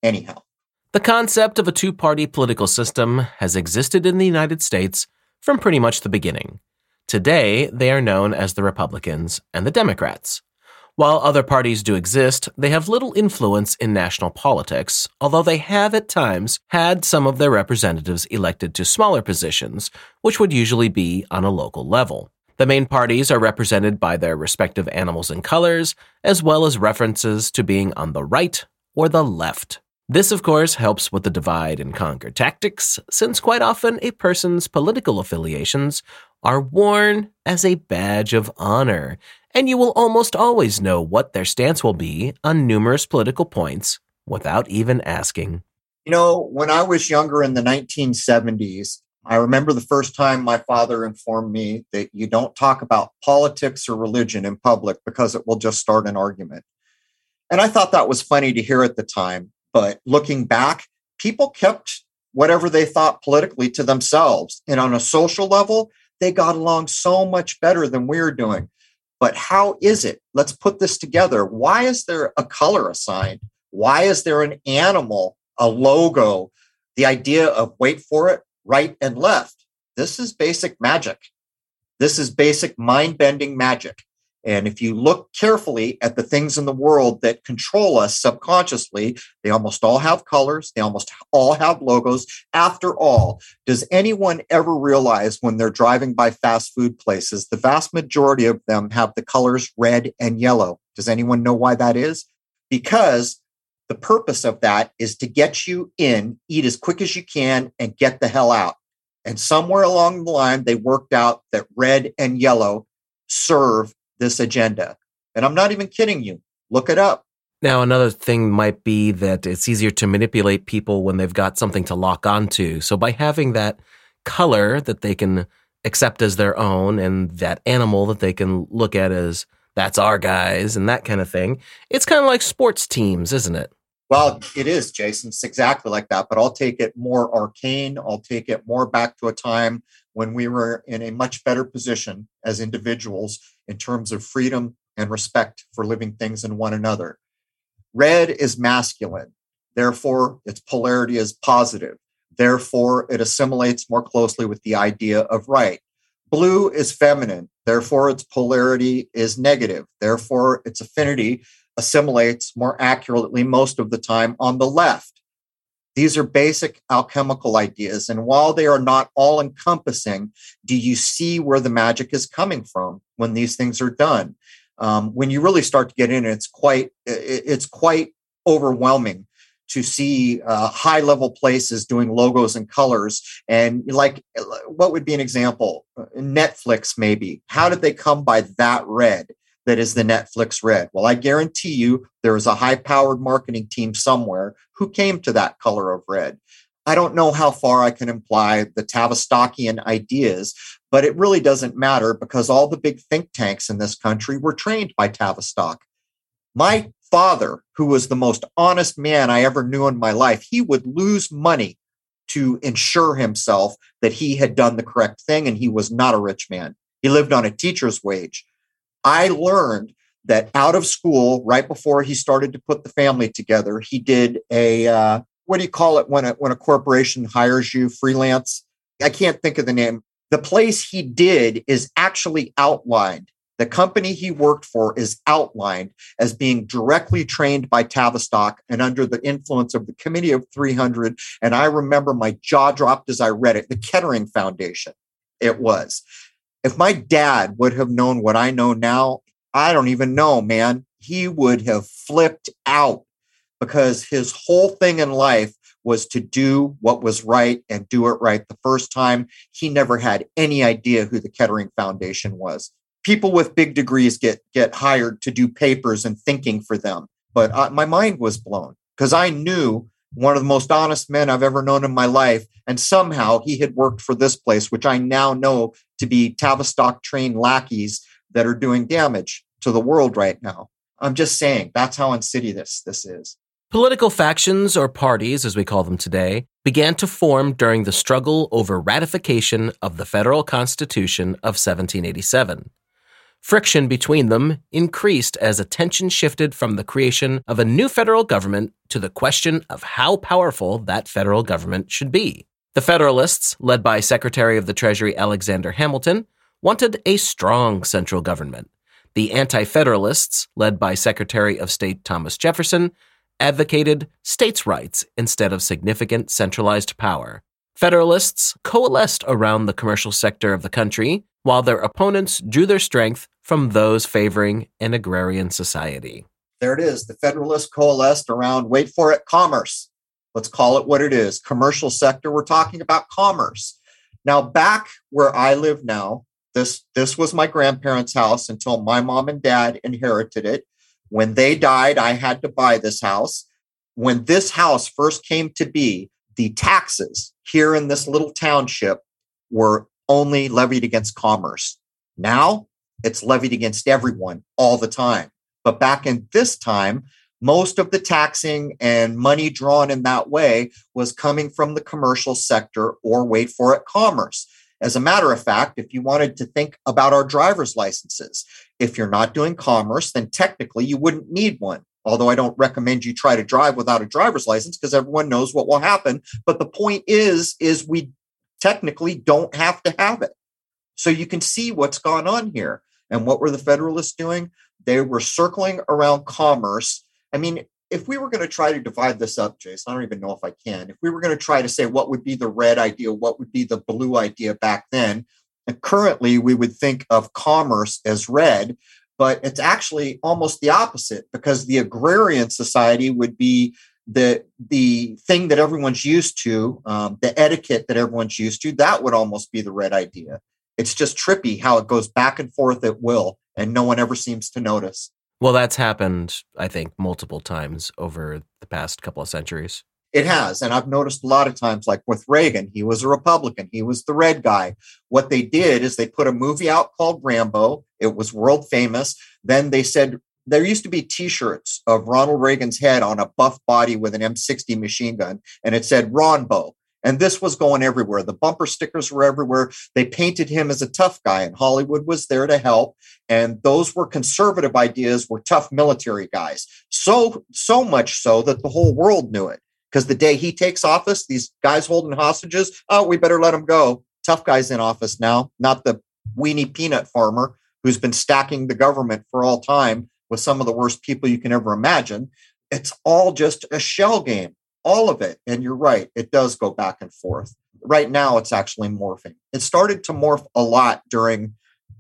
Anyhow. The concept of a two party political system has existed in the United States from pretty much the beginning. Today, they are known as the Republicans and the Democrats. While other parties do exist, they have little influence in national politics, although they have at times had some of their representatives elected to smaller positions, which would usually be on a local level. The main parties are represented by their respective animals and colors, as well as references to being on the right or the left. This, of course, helps with the divide and conquer tactics, since quite often a person's political affiliations are worn as a badge of honor, and you will almost always know what their stance will be on numerous political points without even asking. You know, when I was younger in the 1970s, I remember the first time my father informed me that you don't talk about politics or religion in public because it will just start an argument. And I thought that was funny to hear at the time. But looking back, people kept whatever they thought politically to themselves. And on a social level, they got along so much better than we are doing. But how is it? Let's put this together. Why is there a color assigned? Why is there an animal, a logo, the idea of wait for it, right and left. This is basic magic. This is basic mind bending magic. And if you look carefully at the things in the world that control us subconsciously, they almost all have colors, they almost all have logos. After all, does anyone ever realize when they're driving by fast food places, the vast majority of them have the colors red and yellow? Does anyone know why that is? Because the purpose of that is to get you in, eat as quick as you can, and get the hell out. And somewhere along the line, they worked out that red and yellow serve this agenda. And I'm not even kidding you. Look it up. Now, another thing might be that it's easier to manipulate people when they've got something to lock onto. So by having that color that they can accept as their own and that animal that they can look at as that's our guys and that kind of thing, it's kind of like sports teams, isn't it? Well, it is, Jason. It's exactly like that. But I'll take it more arcane. I'll take it more back to a time when we were in a much better position as individuals in terms of freedom and respect for living things and one another. Red is masculine. Therefore, its polarity is positive. Therefore, it assimilates more closely with the idea of right. Blue is feminine. Therefore, its polarity is negative. Therefore, its affinity assimilates more accurately most of the time on the left. These are basic alchemical ideas. And while they are not all encompassing, do you see where the magic is coming from when these things are done? Um, when you really start to get in, it's quite it's quite overwhelming to see uh, high level places doing logos and colors and like what would be an example netflix maybe how did they come by that red that is the Netflix red. Well, I guarantee you there is a high powered marketing team somewhere who came to that color of red. I don't know how far I can imply the Tavistockian ideas, but it really doesn't matter because all the big think tanks in this country were trained by Tavistock. My father, who was the most honest man I ever knew in my life, he would lose money to ensure himself that he had done the correct thing and he was not a rich man. He lived on a teacher's wage. I learned that out of school, right before he started to put the family together, he did a uh, what do you call it when a when a corporation hires you freelance? I can't think of the name. The place he did is actually outlined. The company he worked for is outlined as being directly trained by Tavistock and under the influence of the Committee of 300. And I remember my jaw dropped as I read it. The Kettering Foundation, it was if my dad would have known what I know now, I don't even know, man. he would have flipped out because his whole thing in life was to do what was right and do it right the first time. He never had any idea who the Kettering Foundation was. People with big degrees get get hired to do papers and thinking for them, but uh, my mind was blown because I knew one of the most honest men I've ever known in my life, and somehow he had worked for this place, which I now know to be Tavistock trained lackeys that are doing damage to the world right now. I'm just saying that's how insidious this is. Political factions, or parties as we call them today, began to form during the struggle over ratification of the federal Constitution of 1787. Friction between them increased as attention shifted from the creation of a new federal government to the question of how powerful that federal government should be. The Federalists, led by Secretary of the Treasury Alexander Hamilton, wanted a strong central government. The Anti Federalists, led by Secretary of State Thomas Jefferson, advocated states' rights instead of significant centralized power. Federalists coalesced around the commercial sector of the country, while their opponents drew their strength from those favoring an agrarian society. There it is. The Federalists coalesced around, wait for it, commerce. Let's call it what it is commercial sector. We're talking about commerce. Now, back where I live now, this, this was my grandparents' house until my mom and dad inherited it. When they died, I had to buy this house. When this house first came to be, the taxes here in this little township were only levied against commerce. Now it's levied against everyone all the time. But back in this time, most of the taxing and money drawn in that way was coming from the commercial sector or wait for it commerce. As a matter of fact, if you wanted to think about our driver's licenses, if you're not doing commerce, then technically you wouldn't need one. Although I don't recommend you try to drive without a driver's license because everyone knows what will happen. But the point is, is we technically don't have to have it. So you can see what's gone on here. And what were the Federalists doing? They were circling around commerce. I mean, if we were going to try to divide this up, Jason, I don't even know if I can. If we were going to try to say what would be the red idea, what would be the blue idea back then, and currently we would think of commerce as red, but it's actually almost the opposite because the agrarian society would be the the thing that everyone's used to, um, the etiquette that everyone's used to. That would almost be the red idea. It's just trippy how it goes back and forth at will, and no one ever seems to notice. Well, that's happened, I think, multiple times over the past couple of centuries. It has. And I've noticed a lot of times, like with Reagan, he was a Republican, he was the red guy. What they did is they put a movie out called Rambo. It was world famous. Then they said, there used to be t-shirts of Ronald Reagan's head on a buff body with an M60 machine gun, and it said Ronbo. And this was going everywhere. The bumper stickers were everywhere. They painted him as a tough guy, and Hollywood was there to help. And those were conservative ideas, were tough military guys. So, so much so that the whole world knew it. Because the day he takes office, these guys holding hostages, oh, we better let him go. Tough guys in office now, not the weenie peanut farmer who's been stacking the government for all time with some of the worst people you can ever imagine. It's all just a shell game all of it. And you're right, it does go back and forth. Right now, it's actually morphing. It started to morph a lot during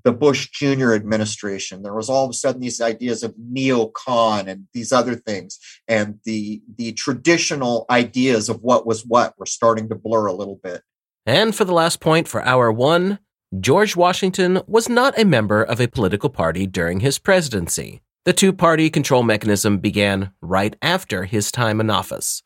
the Bush Jr. administration. There was all of a sudden these ideas of neocon and these other things, and the the traditional ideas of what was what were starting to blur a little bit. And for the last point for hour one, George Washington was not a member of a political party during his presidency. The two party control mechanism began right after his time in office.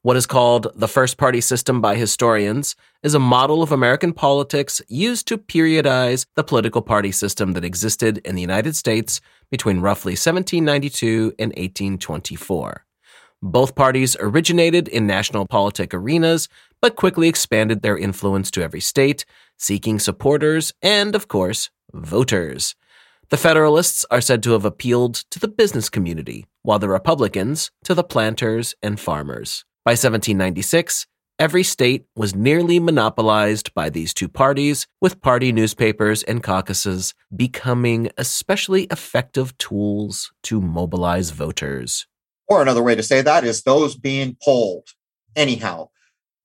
What is called the first party system by historians is a model of American politics used to periodize the political party system that existed in the United States between roughly 1792 and 1824. Both parties originated in national politic arenas, but quickly expanded their influence to every state, seeking supporters and, of course, voters. The Federalists are said to have appealed to the business community, while the Republicans to the planters and farmers. By 1796, every state was nearly monopolized by these two parties, with party newspapers and caucuses becoming especially effective tools to mobilize voters. Or another way to say that is those being polled. Anyhow,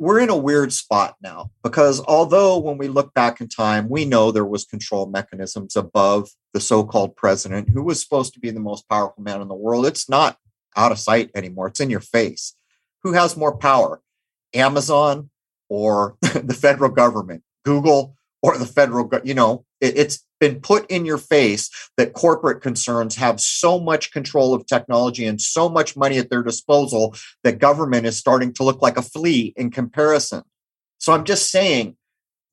we're in a weird spot now because although when we look back in time, we know there was control mechanisms above the so-called president who was supposed to be the most powerful man in the world. It's not out of sight anymore. It's in your face. Who has more power? Amazon or the federal government, Google or the federal, you know, it, it's been put in your face that corporate concerns have so much control of technology and so much money at their disposal that government is starting to look like a flea in comparison. So I'm just saying,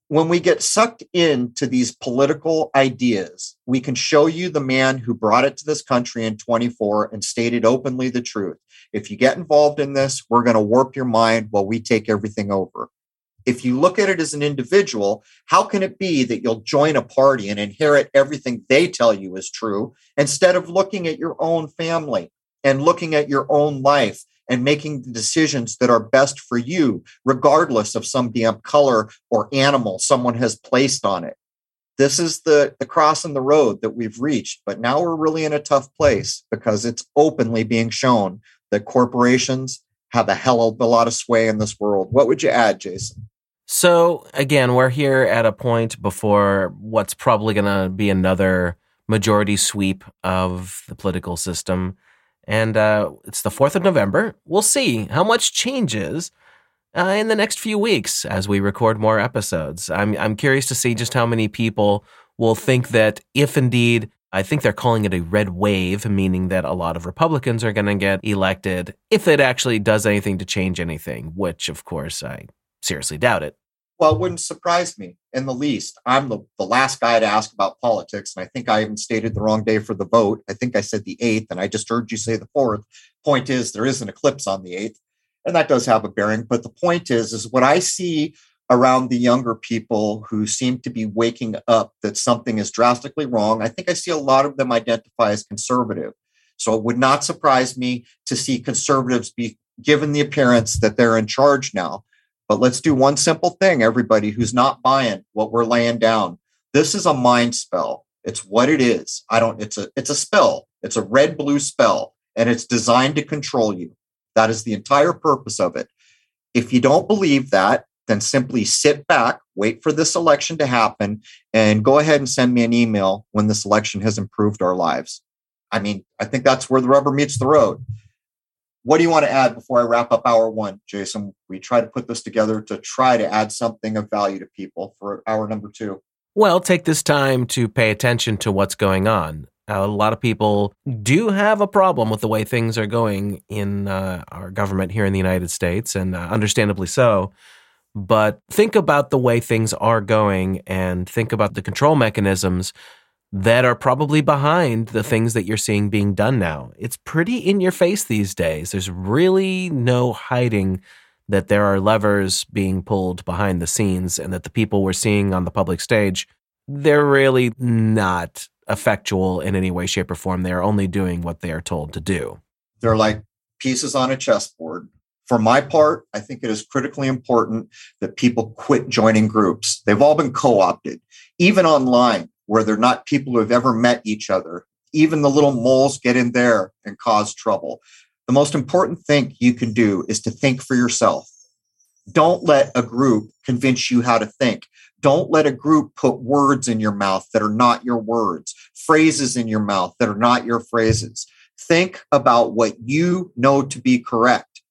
when we get sucked into these political ideas, we can show you the man who brought it to this country in 24 and stated openly the truth. If you get involved in this, we're going to warp your mind while we take everything over if you look at it as an individual, how can it be that you'll join a party and inherit everything they tell you is true instead of looking at your own family and looking at your own life and making the decisions that are best for you, regardless of some damn color or animal someone has placed on it? This is the, the cross in the road that we've reached. But now we're really in a tough place because it's openly being shown that corporations have a hell of a lot of sway in this world. What would you add, Jason? So again, we're here at a point before what's probably going to be another majority sweep of the political system. And uh, it's the 4th of November. We'll see how much changes uh, in the next few weeks as we record more episodes. I'm, I'm curious to see just how many people will think that if indeed, I think they're calling it a red wave, meaning that a lot of Republicans are going to get elected, if it actually does anything to change anything, which of course I seriously doubt it. Well, it wouldn't surprise me in the least. I'm the, the last guy to ask about politics. And I think I even stated the wrong day for the vote. I think I said the 8th, and I just heard you say the 4th. Point is, there is an eclipse on the 8th, and that does have a bearing. But the point is, is what I see around the younger people who seem to be waking up that something is drastically wrong. I think I see a lot of them identify as conservative. So it would not surprise me to see conservatives be given the appearance that they're in charge now. But let's do one simple thing, everybody who's not buying what we're laying down. This is a mind spell. It's what it is. I don't, it's a, it's a spell. It's a red blue spell and it's designed to control you. That is the entire purpose of it. If you don't believe that, then simply sit back, wait for this election to happen, and go ahead and send me an email when this election has improved our lives. I mean, I think that's where the rubber meets the road. What do you want to add before I wrap up hour one, Jason? We try to put this together to try to add something of value to people for hour number two. Well, take this time to pay attention to what's going on. A lot of people do have a problem with the way things are going in uh, our government here in the United States, and uh, understandably so. But think about the way things are going and think about the control mechanisms that are probably behind the things that you're seeing being done now. It's pretty in your face these days. There's really no hiding that there are levers being pulled behind the scenes and that the people we're seeing on the public stage, they're really not effectual in any way, shape, or form. They're only doing what they are told to do. They're like pieces on a chessboard. For my part, I think it is critically important that people quit joining groups. They've all been co opted, even online where they're not people who have ever met each other. Even the little moles get in there and cause trouble. The most important thing you can do is to think for yourself. Don't let a group convince you how to think. Don't let a group put words in your mouth that are not your words, phrases in your mouth that are not your phrases. Think about what you know to be correct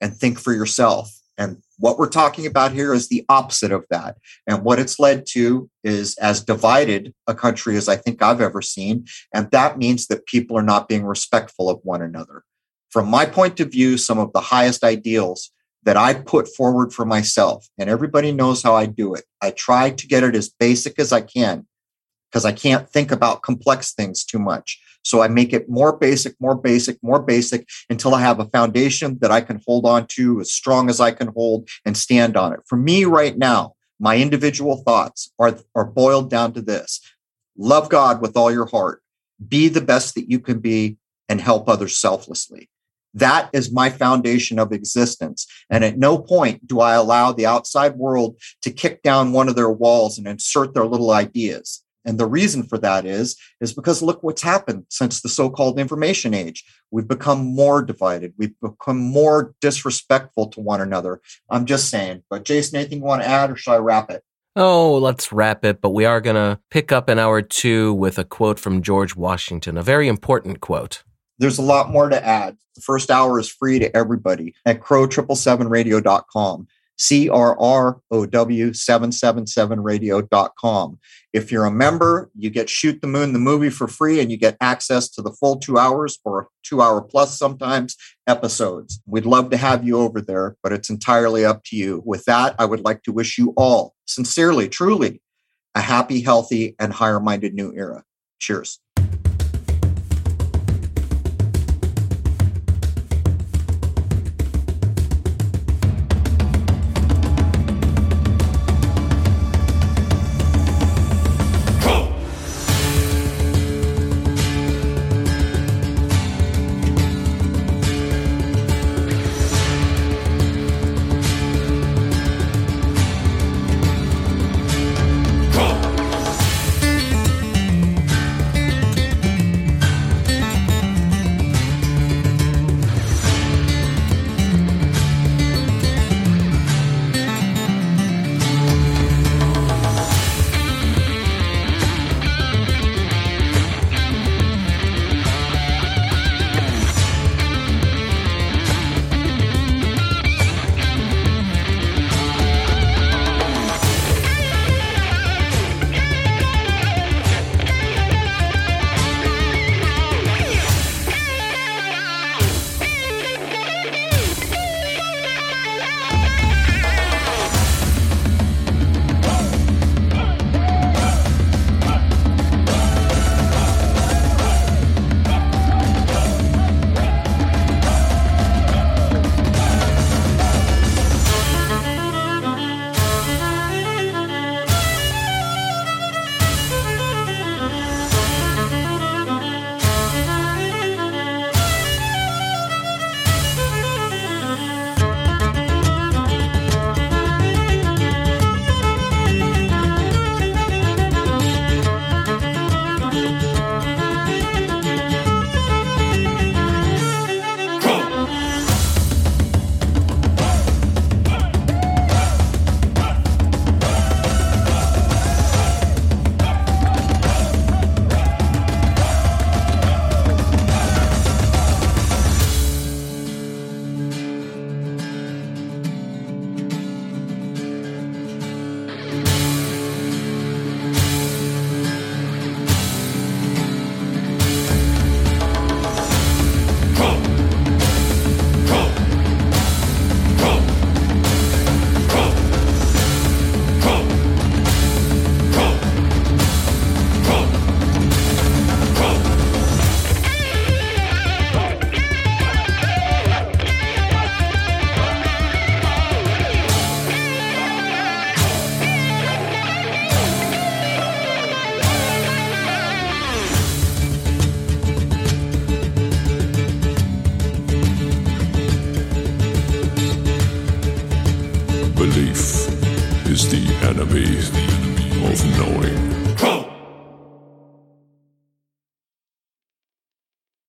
and think for yourself. And what we're talking about here is the opposite of that. And what it's led to is as divided a country as I think I've ever seen. And that means that people are not being respectful of one another. From my point of view, some of the highest ideals that I put forward for myself, and everybody knows how I do it. I try to get it as basic as I can because I can't think about complex things too much. So I make it more basic, more basic, more basic until I have a foundation that I can hold on to as strong as I can hold and stand on it. For me right now, my individual thoughts are, are boiled down to this love God with all your heart, be the best that you can be, and help others selflessly. That is my foundation of existence. And at no point do I allow the outside world to kick down one of their walls and insert their little ideas. And the reason for that is, is because look what's happened since the so-called information age. We've become more divided. We've become more disrespectful to one another. I'm just saying. But Jason, anything you want to add or should I wrap it? Oh, let's wrap it, but we are going to pick up an hour two with a quote from George Washington, a very important quote. There's a lot more to add. The first hour is free to everybody at crow777radio.com. CROW777radio.com. If you're a member, you get Shoot the Moon, the movie for free, and you get access to the full two hours or two hour plus sometimes episodes. We'd love to have you over there, but it's entirely up to you. With that, I would like to wish you all, sincerely, truly, a happy, healthy, and higher minded new era. Cheers.